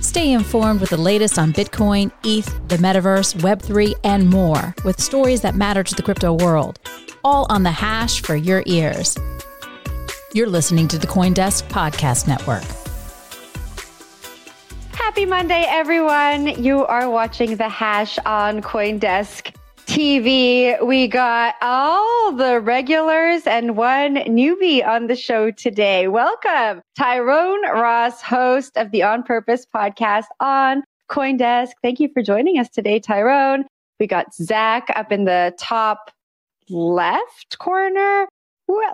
Stay informed with the latest on Bitcoin, ETH, the metaverse, Web3, and more with stories that matter to the crypto world. All on the Hash for your ears. You're listening to the Coindesk Podcast Network. Happy Monday, everyone. You are watching the Hash on Coindesk. TV. We got all the regulars and one newbie on the show today. Welcome, Tyrone Ross, host of the On Purpose podcast on Coindesk. Thank you for joining us today, Tyrone. We got Zach up in the top left corner.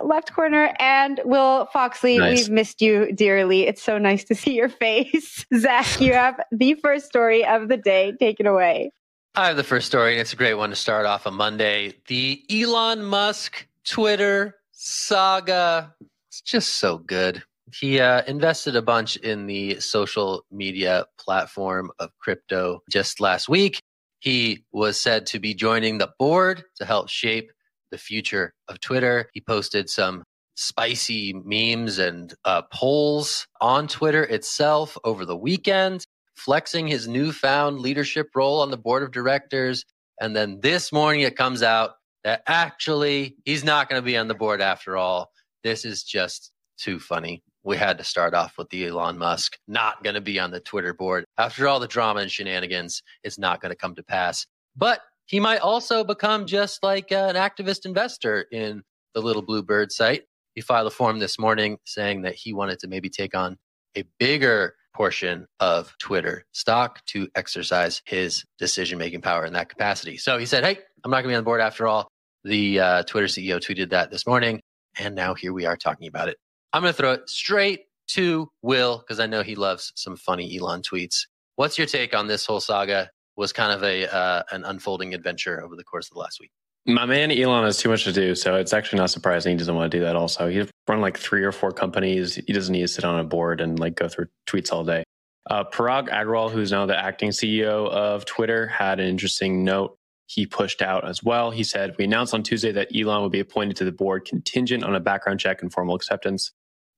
Left corner and Will Foxley, nice. we've missed you dearly. It's so nice to see your face. Zach, you have the first story of the day. Take it away. I have the first story, and it's a great one to start off a Monday. The Elon Musk Twitter saga. It's just so good. He uh, invested a bunch in the social media platform of crypto just last week. He was said to be joining the board to help shape the future of Twitter. He posted some spicy memes and uh, polls on Twitter itself over the weekend flexing his newfound leadership role on the board of directors. And then this morning it comes out that actually he's not going to be on the board after all. This is just too funny. We had to start off with the Elon Musk not going to be on the Twitter board. After all the drama and shenanigans, it's not going to come to pass. But he might also become just like an activist investor in the Little Blue Bird site. He filed a form this morning saying that he wanted to maybe take on a bigger portion of Twitter stock to exercise his decision making power in that capacity. So he said, Hey, I'm not going to be on the board after all. The uh, Twitter CEO tweeted that this morning. And now here we are talking about it. I'm going to throw it straight to Will because I know he loves some funny Elon tweets. What's your take on this whole saga? Was kind of a uh, an unfolding adventure over the course of the last week. My man Elon has too much to do, so it's actually not surprising he doesn't want to do that. Also, he's run like three or four companies. He doesn't need to sit on a board and like go through tweets all day. Uh, Parag Agrawal, who's now the acting CEO of Twitter, had an interesting note he pushed out as well. He said, "We announced on Tuesday that Elon would be appointed to the board contingent on a background check and formal acceptance.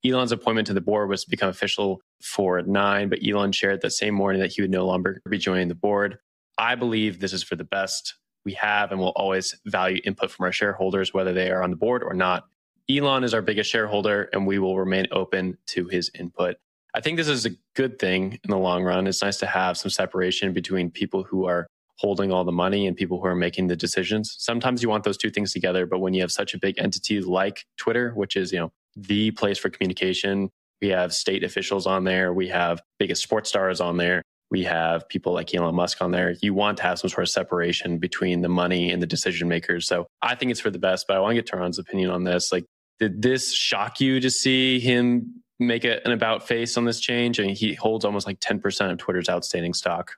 Elon's appointment to the board was to become official for nine, but Elon shared that same morning that he would no longer be joining the board. I believe this is for the best we have and will always value input from our shareholders, whether they are on the board or not. Elon is our biggest shareholder, and we will remain open to his input. I think this is a good thing in the long run. It's nice to have some separation between people who are holding all the money and people who are making the decisions. Sometimes you want those two things together, but when you have such a big entity like Twitter, which is, you know, the place for communication, we have state officials on there, we have biggest sports stars on there we have people like Elon Musk on there. You want to have some sort of separation between the money and the decision makers. So I think it's for the best, but I want to get Tyrone's opinion on this. Like, did this shock you to see him make an about face on this change? I and mean, he holds almost like 10% of Twitter's outstanding stock.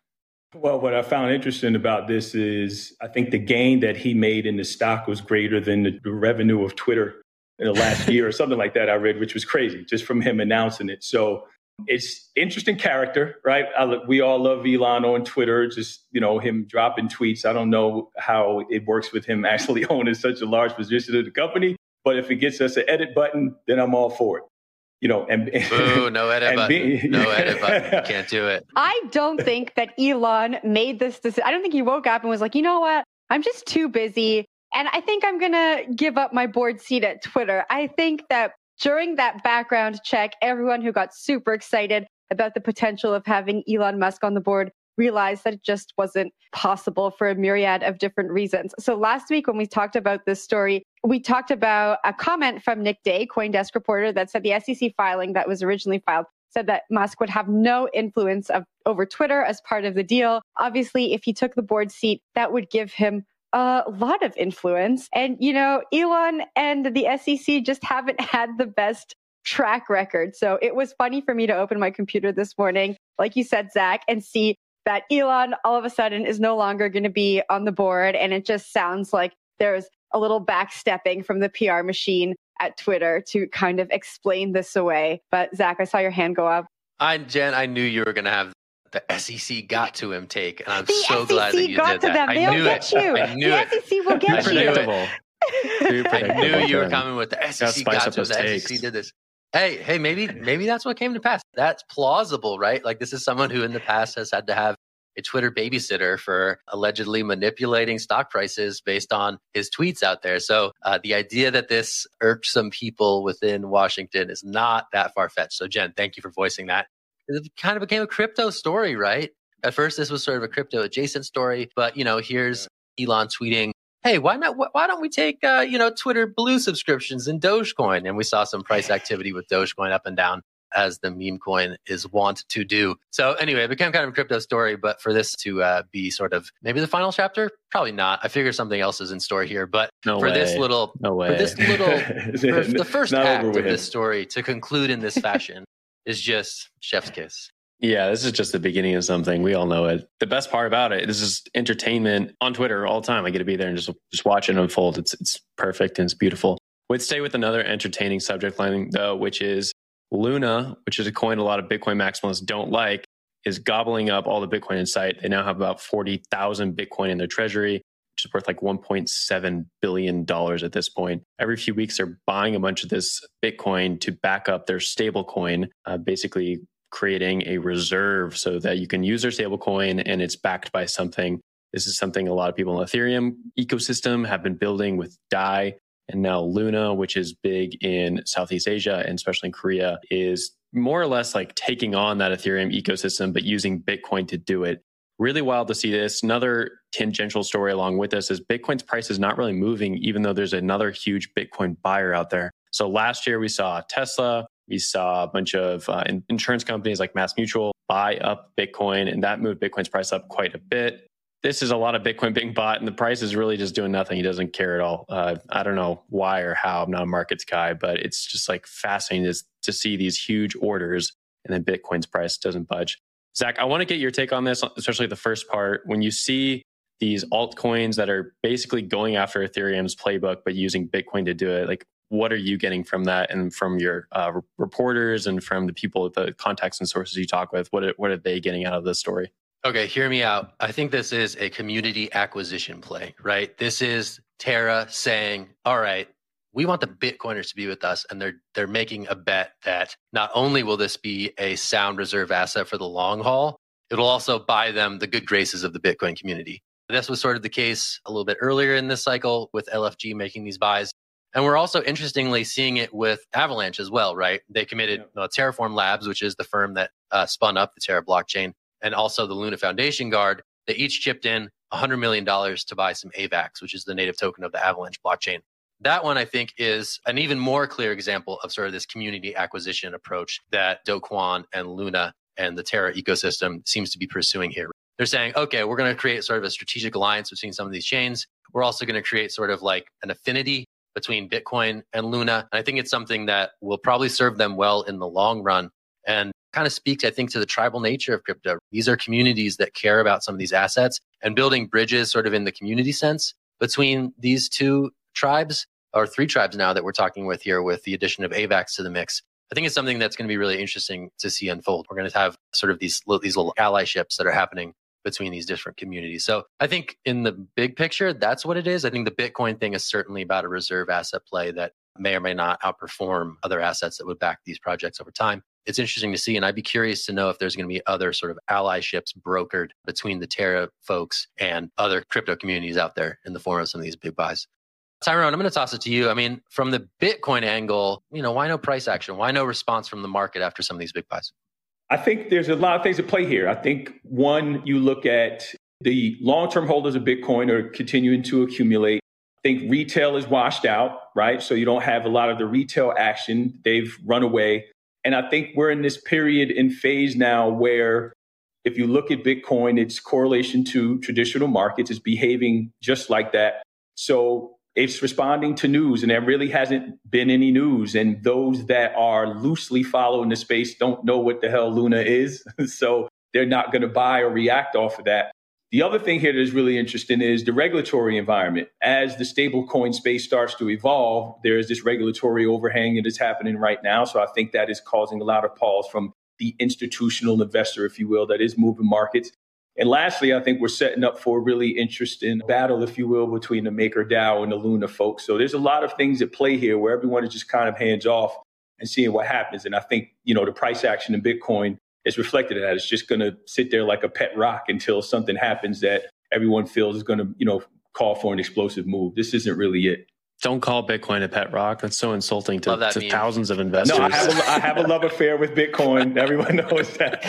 Well, what I found interesting about this is I think the gain that he made in the stock was greater than the, the revenue of Twitter in the last year or something like that I read, which was crazy just from him announcing it. So It's interesting character, right? I, we all love Elon on Twitter, just, you know, him dropping tweets. I don't know how it works with him actually owning such a large position of the company, but if it gets us an edit button, then I'm all for it you know, and Ooh, no edit button. Be, no edit button. Can't do it. I don't think that Elon made this decision. I don't think he woke up and was like, you know what? I'm just too busy. And I think I'm going to give up my board seat at Twitter. I think that during that background check, everyone who got super excited about the potential of having Elon Musk on the board realized that it just wasn't possible for a myriad of different reasons. So last week when we talked about this story, we talked about a comment from Nick De, Coindesk reporter, that said the SEC filing that was originally filed said that Musk would have no influence of, over Twitter as part of the deal. Obviously, if he took the board seat, that would give him a lot of influence. And, you know, Elon and the SEC just haven't had the best track record. So it was funny for me to open my computer this morning, like you said, Zach, and see that Elon all of a sudden is no longer going to be on the board. And it just sounds like there's a little backstepping from the PR machine at Twitter to kind of explain this away. But Zach, I saw your hand go up. I, Jen, I knew you were going to have the SEC got to him take, and I'm the so SEC glad that you got did to that. Them. They'll I knew get it. you. I knew the it. SEC will get I you. knew. I knew you were coming with the SEC got to him. The takes. SEC did this. Hey, hey, maybe maybe that's what came to pass. That's plausible, right? Like this is someone who in the past has had to have a Twitter babysitter for allegedly manipulating stock prices based on his tweets out there. So uh, the idea that this irked some people within Washington is not that far fetched. So Jen, thank you for voicing that. It kind of became a crypto story, right? At first, this was sort of a crypto adjacent story, but you know, here's Elon tweeting, "Hey, why not? Why don't we take uh, you know Twitter Blue subscriptions in Dogecoin?" And we saw some price activity with Dogecoin up and down as the meme coin is wont to do. So anyway, it became kind of a crypto story, but for this to uh, be sort of maybe the final chapter, probably not. I figure something else is in store here, but no for way. this little, no way. for this little, for the first act of this story to conclude in this fashion is just chef's kiss. Yeah, this is just the beginning of something. We all know it. The best part about it, this is entertainment on Twitter all the time. I get to be there and just just watch it unfold. It's it's perfect and it's beautiful. We'd stay with another entertaining subject line though, which is Luna, which is a coin a lot of Bitcoin maximalists don't like, is gobbling up all the Bitcoin in sight. They now have about 40,000 Bitcoin in their treasury, which is worth like $1.7 billion at this point. Every few weeks, they're buying a bunch of this Bitcoin to back up their stablecoin, uh, basically creating a reserve so that you can use their stablecoin and it's backed by something. This is something a lot of people in the Ethereum ecosystem have been building with DAI. And now Luna, which is big in Southeast Asia and especially in Korea, is more or less like taking on that Ethereum ecosystem, but using Bitcoin to do it. Really wild to see this. Another tangential story along with this is Bitcoin's price is not really moving, even though there's another huge Bitcoin buyer out there. So last year we saw Tesla, we saw a bunch of uh, insurance companies like Mass Mutual buy up Bitcoin, and that moved Bitcoin's price up quite a bit this is a lot of Bitcoin being bought, and the price is really just doing nothing. He doesn't care at all. Uh, I don't know why or how. I'm not a markets guy, but it's just like fascinating to, to see these huge orders, and then Bitcoin's price doesn't budge. Zach, I want to get your take on this, especially the first part. When you see these altcoins that are basically going after Ethereum's playbook, but using Bitcoin to do it, like what are you getting from that and from your uh, reporters and from the people, the contacts and sources you talk with? What are, what are they getting out of this story? Okay, hear me out. I think this is a community acquisition play, right? This is Terra saying, "All right, we want the Bitcoiners to be with us," and they're they're making a bet that not only will this be a sound reserve asset for the long haul, it'll also buy them the good graces of the Bitcoin community. This was sort of the case a little bit earlier in this cycle with LFG making these buys. And we're also interestingly seeing it with Avalanche as well, right? They committed yeah. uh, Terraform Labs, which is the firm that uh, spun up the Terra blockchain and also the Luna Foundation Guard, they each chipped in $100 million to buy some AVAX, which is the native token of the Avalanche blockchain. That one, I think, is an even more clear example of sort of this community acquisition approach that Do and Luna and the Terra ecosystem seems to be pursuing here. They're saying, okay, we're going to create sort of a strategic alliance between some of these chains. We're also going to create sort of like an affinity between Bitcoin and Luna. And I think it's something that will probably serve them well in the long run. And kind of speaks, I think, to the tribal nature of crypto. These are communities that care about some of these assets and building bridges sort of in the community sense between these two tribes or three tribes now that we're talking with here with the addition of AVAX to the mix I think it's something that's going to be really interesting to see unfold. We're going to have sort of these these little allyships that are happening between these different communities. So I think in the big picture, that's what it is. I think the Bitcoin thing is certainly about a reserve asset play that may or may not outperform other assets that would back these projects over time. It's interesting to see, and I'd be curious to know if there's going to be other sort of allyships brokered between the Terra folks and other crypto communities out there in the form of some of these big buys. Tyrone, I'm going to toss it to you. I mean, from the Bitcoin angle, you know, why no price action? Why no response from the market after some of these big buys? I think there's a lot of things at play here. I think one, you look at the long term holders of Bitcoin are continuing to accumulate. I think retail is washed out, right? So you don't have a lot of the retail action. They've run away. And I think we're in this period in phase now where if you look at Bitcoin, its correlation to traditional markets is behaving just like that. So it's responding to news and there really hasn't been any news. And those that are loosely following the space don't know what the hell luna is so they're not going to buy or react off of that. The other thing here that is really interesting is the regulatory environment. As the stablecoin space starts to evolve there is this regulatory overhang that is happening right now so i think that is causing a lot of pause from the institutional investor if you will that is moving markets and lastly, I think we're setting up for a really interesting battle, if you will, between the MakerDAO and the Luna folks. So there's a lot of things at play here where everyone is just kind of hands off and seeing what happens. And I think, you know, the price action in Bitcoin is reflected in that. It's just going to sit there like a pet rock until something happens that everyone feels is going to, you know, call for an explosive move. This isn't really it. Don't call Bitcoin a pet rock. That's so insulting to, to thousands of investors. No, I have, a, I have a love affair with Bitcoin. Everyone knows that.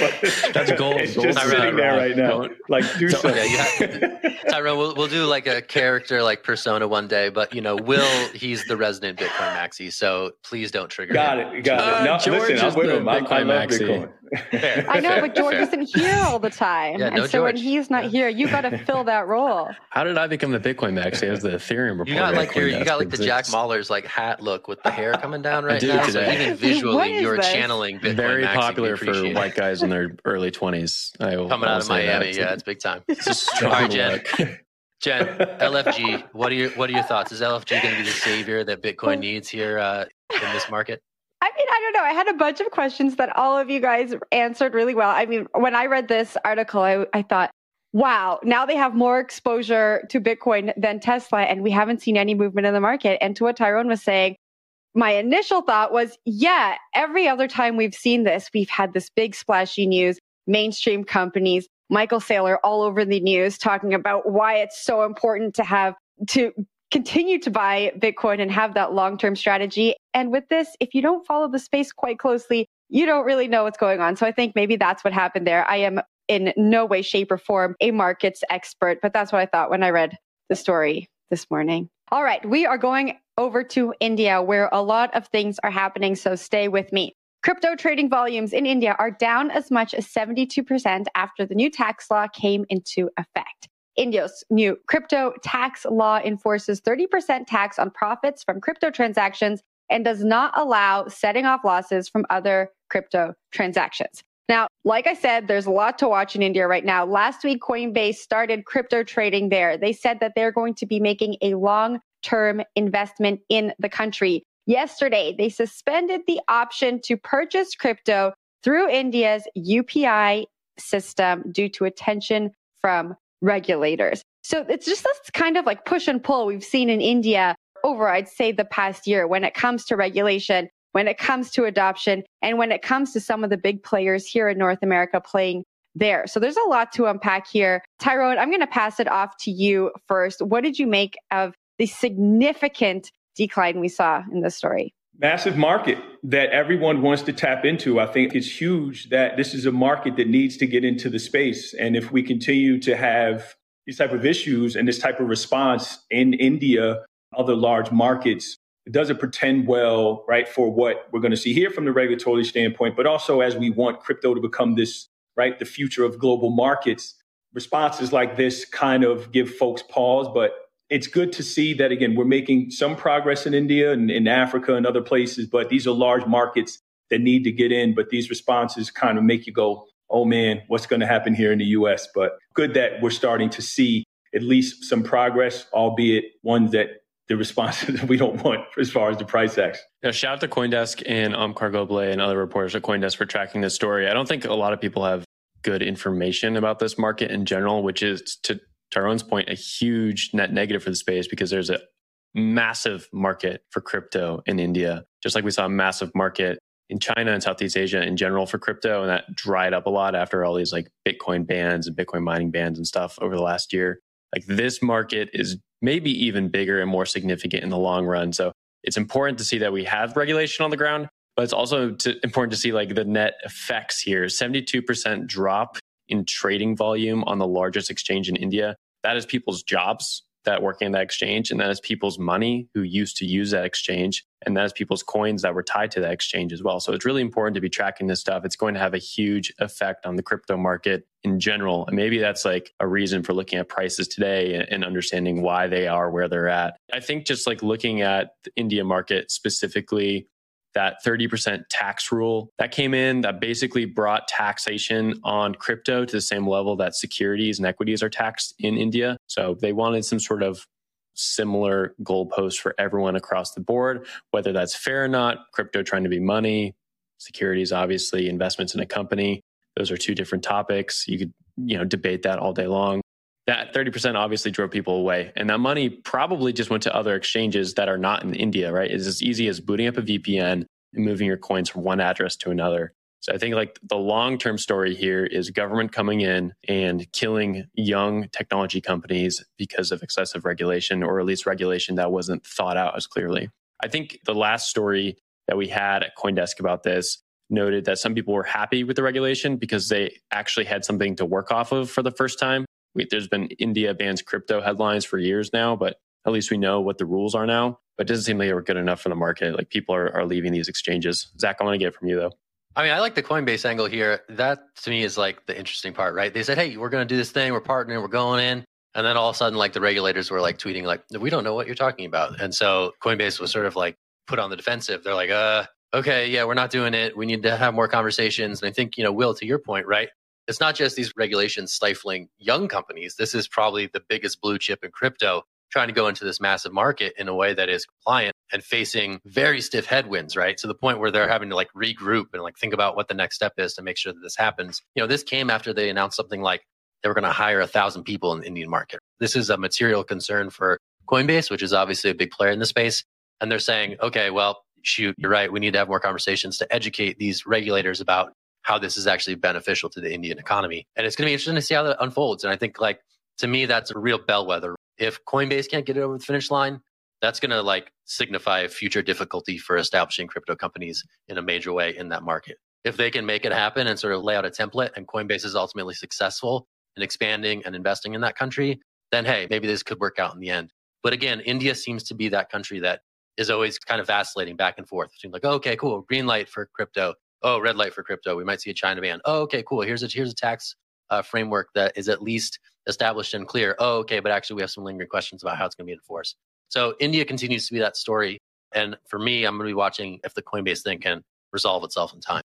That's gold. It's gold just sitting there right now. Don't, like, do something. Yeah, Tyrone, we'll, we'll do like a character like persona one day, but you know, Will, he's the resident Bitcoin maxi, so please don't trigger got him. it. Got uh, it. No, George listen, I'm with him. I, I love maxi. Bitcoin. Fair, I know, but George fair. isn't here all the time. Yeah, no and so George. when he's not here, you got to fill that role. How did I become the Bitcoin maxi as the Ethereum reporter? You got like your, you got like the Jack Mallers like hat look with the hair coming down right now. Today. So even visually, you're this? channeling Bitcoin Very maxi. popular for white guys in their early 20s. Coming out of Miami, yeah, it's big time. All right, Jen. Jen, LFG, what are your what are your thoughts? Is LFG going to be the savior that Bitcoin needs here uh, in this market? I mean, I don't know. I had a bunch of questions that all of you guys answered really well. I mean, when I read this article, I, I thought, wow, now they have more exposure to Bitcoin than Tesla, and we haven't seen any movement in the market. And to what Tyrone was saying, my initial thought was, yeah, every other time we've seen this, we've had this big splashy news, mainstream companies Michael Saylor all over the news talking about why it's so important to have to continue to buy Bitcoin and have that long term strategy. And with this, if you don't follow the space quite closely, you don't really know what's going on. So I think maybe that's what happened there. I am in no way, shape, or form a markets expert, but that's what I thought when I read the story this morning. All right, we are going over to India where a lot of things are happening. So stay with me. Crypto trading volumes in India are down as much as 72% after the new tax law came into effect. India's new crypto tax law enforces 30% tax on profits from crypto transactions and does not allow setting off losses from other crypto transactions. Now, like I said, there's a lot to watch in India right now. Last week, Coinbase started crypto trading there. They said that they're going to be making a long term investment in the country. Yesterday, they suspended the option to purchase crypto through India's UPI system due to attention from regulators. So it's just this kind of like push and pull we've seen in India over, I'd say, the past year when it comes to regulation, when it comes to adoption, and when it comes to some of the big players here in North America playing there. So there's a lot to unpack here. Tyrone, I'm going to pass it off to you first. What did you make of the significant decline we saw in this story? Massive market that everyone wants to tap into. I think it's huge that this is a market that needs to get into the space. And if we continue to have these type of issues and this type of response in India, other large markets, it doesn't pretend well, right, for what we're going to see here from the regulatory standpoint, but also as we want crypto to become this, right, the future of global markets. Responses like this kind of give folks pause, but it's good to see that again we're making some progress in India and in Africa and other places, but these are large markets that need to get in. But these responses kind of make you go, "Oh man, what's going to happen here in the U.S.?" But good that we're starting to see at least some progress, albeit ones that the responses that we don't want as far as the price acts. Yeah, shout out to CoinDesk and um, Omkar Godbole and other reporters at CoinDesk for tracking this story. I don't think a lot of people have good information about this market in general, which is to Tyrone point a huge net negative for the space because there's a massive market for crypto in India, just like we saw a massive market in China and Southeast Asia in general for crypto. And that dried up a lot after all these like Bitcoin bans and Bitcoin mining bans and stuff over the last year. Like this market is maybe even bigger and more significant in the long run. So it's important to see that we have regulation on the ground, but it's also to, important to see like the net effects here. 72% drop in trading volume on the largest exchange in India. That is people's jobs that working in that exchange. And that is people's money who used to use that exchange. And that is people's coins that were tied to that exchange as well. So it's really important to be tracking this stuff. It's going to have a huge effect on the crypto market in general. And maybe that's like a reason for looking at prices today and understanding why they are where they're at. I think just like looking at the India market specifically, that 30% tax rule that came in that basically brought taxation on crypto to the same level that securities and equities are taxed in India. So they wanted some sort of similar goalpost for everyone across the board, whether that's fair or not, crypto trying to be money, securities, obviously, investments in a company. Those are two different topics. You could, you know, debate that all day long that 30% obviously drove people away. And that money probably just went to other exchanges that are not in India, right? It's as easy as booting up a VPN and moving your coins from one address to another. So I think like the long term story here is government coming in and killing young technology companies because of excessive regulation or at least regulation that wasn't thought out as clearly. I think the last story that we had at Coindesk about this noted that some people were happy with the regulation because they actually had something to work off of for the first time we, there's been India bans crypto headlines for years now, but at least we know what the rules are now. But it doesn't seem like they were good enough for the market. Like people are, are leaving these exchanges. Zach, I want to get from you though. I mean, I like the Coinbase angle here. That to me is like the interesting part, right? They said, hey, we're going to do this thing. We're partnering. We're going in. And then all of a sudden, like the regulators were like tweeting, like, we don't know what you're talking about. And so Coinbase was sort of like put on the defensive. They're like, uh, okay, yeah, we're not doing it. We need to have more conversations. And I think, you know, Will, to your point, right? It's not just these regulations stifling young companies. This is probably the biggest blue chip in crypto trying to go into this massive market in a way that is compliant and facing very stiff headwinds, right? To the point where they're having to like regroup and like think about what the next step is to make sure that this happens. You know, this came after they announced something like they were going to hire a thousand people in the Indian market. This is a material concern for Coinbase, which is obviously a big player in the space. And they're saying, okay, well, shoot, you're right. We need to have more conversations to educate these regulators about how this is actually beneficial to the Indian economy. And it's going to be interesting to see how that unfolds. And I think like to me, that's a real bellwether. If Coinbase can't get it over the finish line, that's going to like signify future difficulty for establishing crypto companies in a major way in that market. If they can make it happen and sort of lay out a template and Coinbase is ultimately successful in expanding and investing in that country, then hey, maybe this could work out in the end. But again, India seems to be that country that is always kind of vacillating back and forth between like, oh, okay, cool, green light for crypto, oh, red light for crypto. We might see a China ban. Oh, okay, cool. Here's a here's a tax uh, framework that is at least established and clear. Oh, okay, but actually we have some lingering questions about how it's going to be enforced. So India continues to be that story. And for me, I'm going to be watching if the Coinbase thing can resolve itself in time.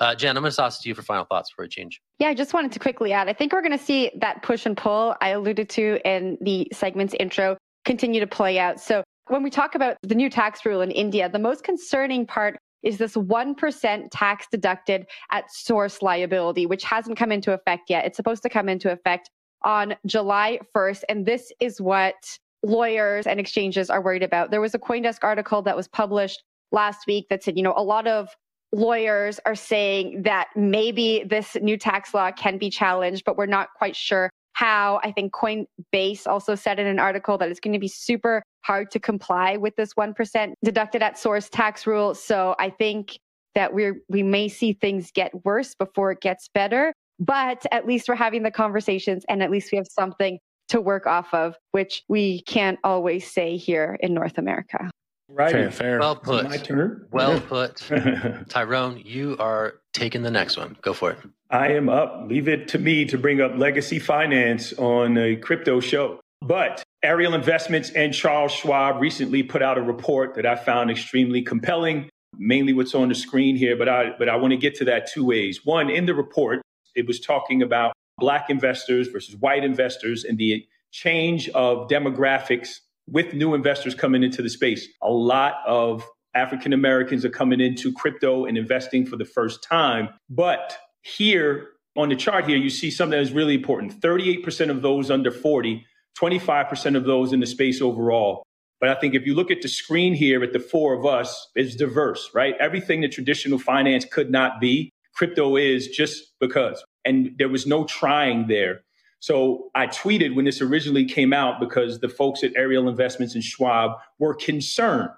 Uh, Jen, I'm going to toss it to you for final thoughts before we change. Yeah, I just wanted to quickly add. I think we're going to see that push and pull I alluded to in the segment's intro continue to play out. So when we talk about the new tax rule in India, the most concerning part is this 1% tax deducted at source liability, which hasn't come into effect yet. It's supposed to come into effect on July 1st. And this is what lawyers and exchanges are worried about. There was a Coindesk article that was published last week that said, you know, a lot of lawyers are saying that maybe this new tax law can be challenged, but we're not quite sure how. I think Coinbase also said in an article that it's going to be super hard to comply with this 1% deducted at source tax rule. So I think that we're, we may see things get worse before it gets better, but at least we're having the conversations and at least we have something to work off of, which we can't always say here in North America. Right. Fair, fair. Well put. My turn. Well put. Tyrone, you are taking the next one. Go for it. I am up. Leave it to me to bring up legacy finance on a crypto show. But Ariel Investments and Charles Schwab recently put out a report that I found extremely compelling, mainly what's on the screen here, but I but I want to get to that two ways. One, in the report, it was talking about black investors versus white investors and the change of demographics with new investors coming into the space. A lot of African Americans are coming into crypto and investing for the first time. But here on the chart here, you see something that is really important 38% of those under 40, 25% of those in the space overall. But I think if you look at the screen here at the four of us, it's diverse, right? Everything that traditional finance could not be, crypto is just because. And there was no trying there. So I tweeted when this originally came out because the folks at Ariel Investments and Schwab were concerned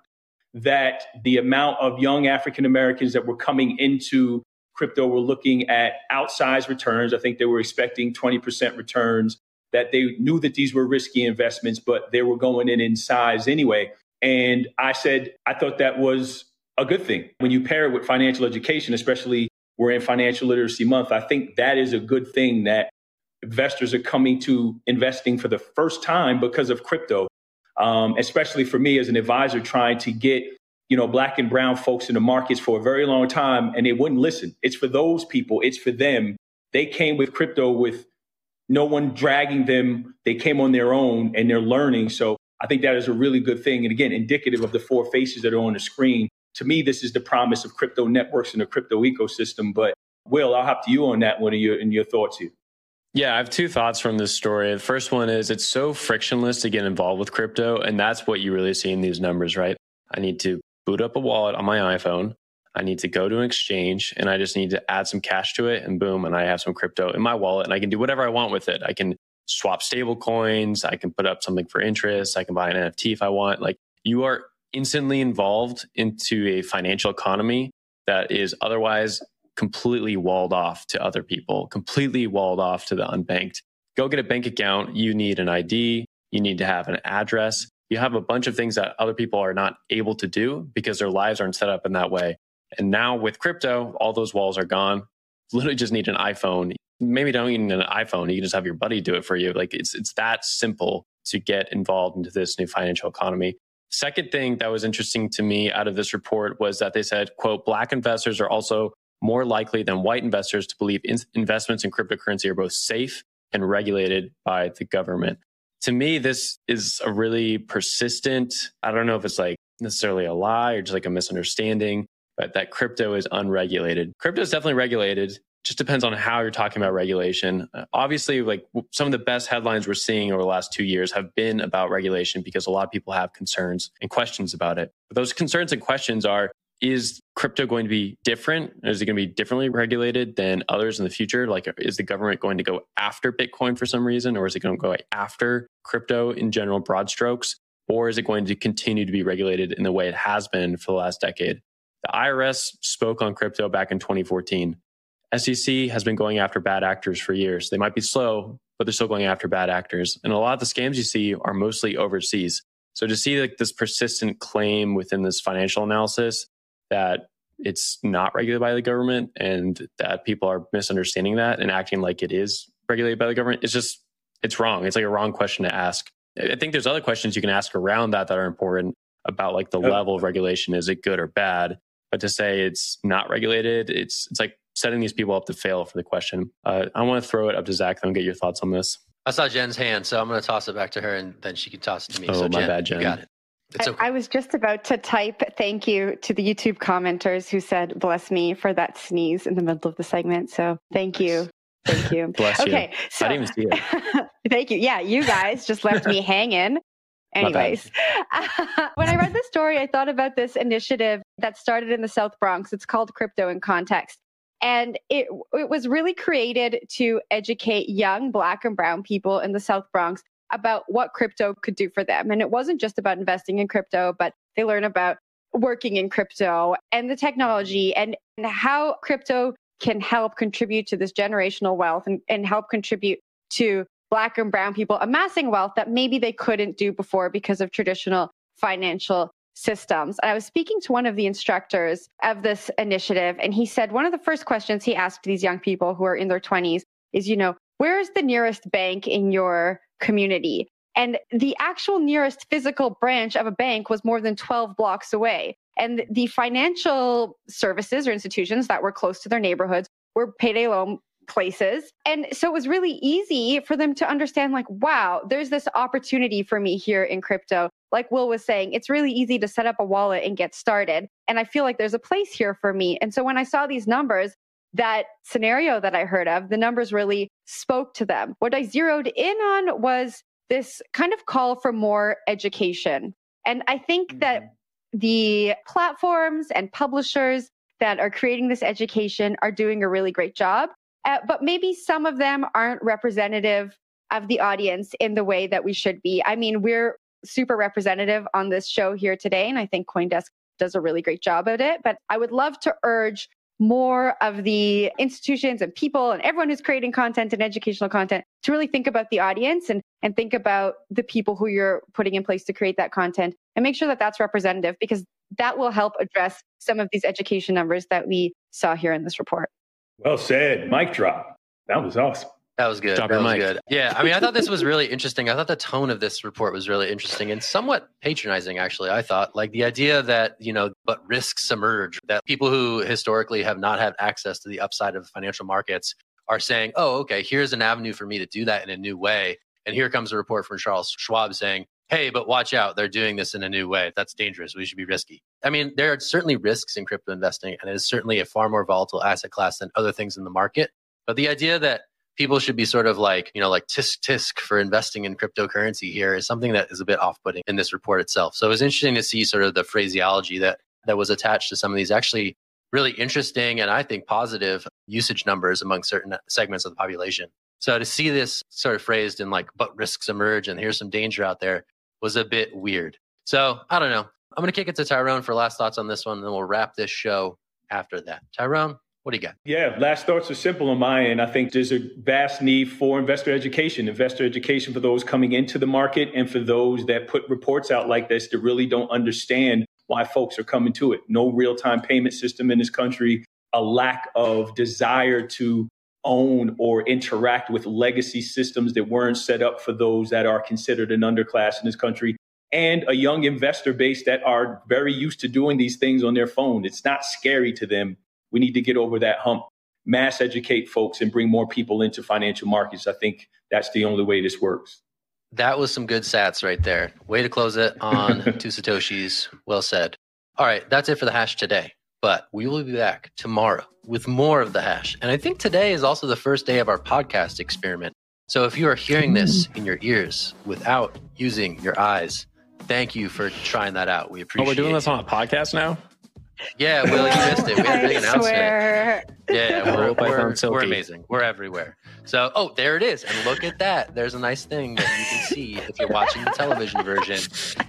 that the amount of young African Americans that were coming into crypto were looking at outsized returns. I think they were expecting 20% returns, that they knew that these were risky investments, but they were going in in size anyway. And I said, I thought that was a good thing. When you pair it with financial education, especially we're in financial literacy month, I think that is a good thing that investors are coming to investing for the first time because of crypto. Um, especially for me as an advisor trying to get you know, black and brown folks in the markets for a very long time and they wouldn't listen. It's for those people, it's for them. They came with crypto with no one dragging them. They came on their own and they're learning. So I think that is a really good thing. And again, indicative of the four faces that are on the screen. To me, this is the promise of crypto networks and the crypto ecosystem. But Will, I'll hop to you on that one and your, thoughts here. Yeah, I have two thoughts from this story. The first one is it's so frictionless to get involved with crypto. And that's what you really see in these numbers, right? I need to boot up a wallet on my iPhone. I need to go to an exchange and I just need to add some cash to it and boom, and I have some crypto in my wallet and I can do whatever I want with it. I can swap stable coins. I can put up something for interest. I can buy an NFT if I want. Like you are instantly involved into a financial economy that is otherwise completely walled off to other people, completely walled off to the unbanked. Go get a bank account. You need an ID. You need to have an address you have a bunch of things that other people are not able to do because their lives aren't set up in that way. And now with crypto, all those walls are gone. Literally just need an iPhone. Maybe don't even need an iPhone. You can just have your buddy do it for you. Like it's it's that simple to get involved into this new financial economy. Second thing that was interesting to me out of this report was that they said, quote, black investors are also more likely than white investors to believe in- investments in cryptocurrency are both safe and regulated by the government to me, this is a really persistent, I don't know if it's like necessarily a lie or just like a misunderstanding, but that crypto is unregulated. Crypto is definitely regulated. Just depends on how you're talking about regulation. Uh, obviously, like some of the best headlines we're seeing over the last two years have been about regulation because a lot of people have concerns and questions about it. But those concerns and questions are is crypto going to be different? Is it going to be differently regulated than others in the future? Like, is the government going to go after Bitcoin for some reason, or is it going to go after crypto in general, broad strokes? Or is it going to continue to be regulated in the way it has been for the last decade? The IRS spoke on crypto back in 2014. SEC has been going after bad actors for years. They might be slow, but they're still going after bad actors. And a lot of the scams you see are mostly overseas. So to see like this persistent claim within this financial analysis that it's not regulated by the government and that people are misunderstanding that and acting like it is regulated by the government it's just it's wrong. It's like a wrong question to ask. I think there's other questions you can ask around that that are important about like the level of regulation. Is it good or bad? But to say it's not regulated it's it's like setting these people up to fail for the question. Uh, i want to throw it up to zach though and get your thoughts on this. I saw jen's hand so i'm going to toss it back to her and then she can toss it to me. Oh so my jen, bad jen. got it I, I, was just about to type thank you to the YouTube commenters who said bless me for that sneeze in the middle of the segment. So thank nice. you. Thank you. bless okay, you. So, I didn't even see it. thank you. Yeah, you guys just left me hanging. Anyways, when I read the story, I thought about this initiative that started in the South Bronx. It's called Crypto in Context. And it, it was really created to educate young Black and Brown people in the South Bronx about what crypto could do for them. And it wasn't just about investing in crypto, but they learn about working in crypto and the technology and, and how crypto can help contribute to this generational wealth and, and help contribute to black and brown people amassing wealth that maybe they couldn't do before because of traditional financial systems. And I was speaking to one of the instructors of this initiative, and he said one of the first questions he asked these young people who are in their 20s is, you know, where's the nearest bank in your community. And the actual nearest physical branch of a bank was more than 12 blocks away. And the financial services or institutions that were close to their neighborhoods were payday loan places. And so it was really easy for them to understand like, wow, there's this opportunity for me here in crypto. Like Will was saying, it's really easy to set up a wallet and get started. And I feel like there's a place here for me. And so when I saw these numbers, that scenario that I heard of, the numbers really spoke to them. What I zeroed in on was this kind of call for more education. And I think mm-hmm. that the platforms and publishers that are creating this education are doing a really great job. Uh, but maybe some of them aren't representative of the audience in the way that we should be. I mean, we're super representative on this show here today, and I think Coindesk does a really great job at it. But I would love to urge more of the institutions and people and everyone who's creating content and educational content to really think about the audience and, and think about the people who you're putting in place to create that content and make sure that that's representative because that will help address some of these education numbers that we saw here in this report. Well said. Mic drop. That was awesome. That was good. Drop that was mic. good. Yeah, I mean, I thought this was really interesting. I thought the tone of this report was really interesting and somewhat patronizing, actually. I thought, like the idea that you know, but risks emerge. That people who historically have not had access to the upside of financial markets are saying, "Oh, okay, here's an avenue for me to do that in a new way." And here comes a report from Charles Schwab saying, "Hey, but watch out, they're doing this in a new way. That's dangerous. We should be risky." I mean, there are certainly risks in crypto investing, and it is certainly a far more volatile asset class than other things in the market. But the idea that people should be sort of like, you know, like tisk tisk for investing in cryptocurrency here is something that is a bit off putting in this report itself. So it was interesting to see sort of the phraseology that, that was attached to some of these actually really interesting and I think positive usage numbers among certain segments of the population. So to see this sort of phrased in like, but risks emerge and here's some danger out there was a bit weird. So I don't know. I'm going to kick it to Tyrone for last thoughts on this one, and then we'll wrap this show after that. Tyrone, what do you got? Yeah, last thoughts are simple on my end. I think there's a vast need for investor education, investor education for those coming into the market and for those that put reports out like this that really don't understand why folks are coming to it. No real time payment system in this country, a lack of desire to own or interact with legacy systems that weren't set up for those that are considered an underclass in this country and a young investor base that are very used to doing these things on their phone. It's not scary to them we need to get over that hump, mass educate folks, and bring more people into financial markets. I think that's the only way this works. That was some good sats right there. Way to close it on two Satoshis. Well said. All right, that's it for the hash today. But we will be back tomorrow with more of the hash. And I think today is also the first day of our podcast experiment. So if you are hearing this mm. in your ears without using your eyes, thank you for trying that out. We appreciate it. Oh, we're doing this on a podcast now? Yeah, Will, you missed it. We had a big I announcement. Swear. Yeah, we're, we're, we're, amazing. We're everywhere. So, oh, there it is. And look at that. There's a nice thing that you can see if you're watching the television version.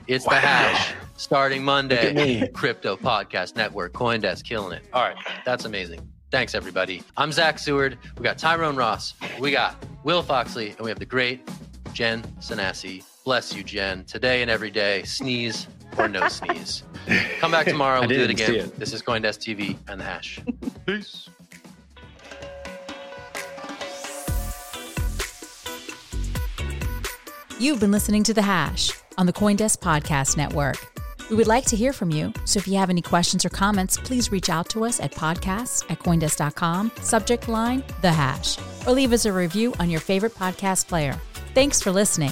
It's wow. the hash starting Monday. Crypto Podcast Network, Coindesk, killing it. All right, that's amazing. Thanks, everybody. I'm Zach Seward. We got Tyrone Ross. We got Will Foxley, and we have the great Jen Sanasie. Bless you, Jen. Today and every day, sneeze or no sneeze. Come back tomorrow. We'll do it again. It. This is Coindesk TV and the hash. Peace. You've been listening to The Hash on the Coindesk Podcast Network. We would like to hear from you, so if you have any questions or comments, please reach out to us at podcasts at Coindesk.com, subject line The Hash, or leave us a review on your favorite podcast player. Thanks for listening.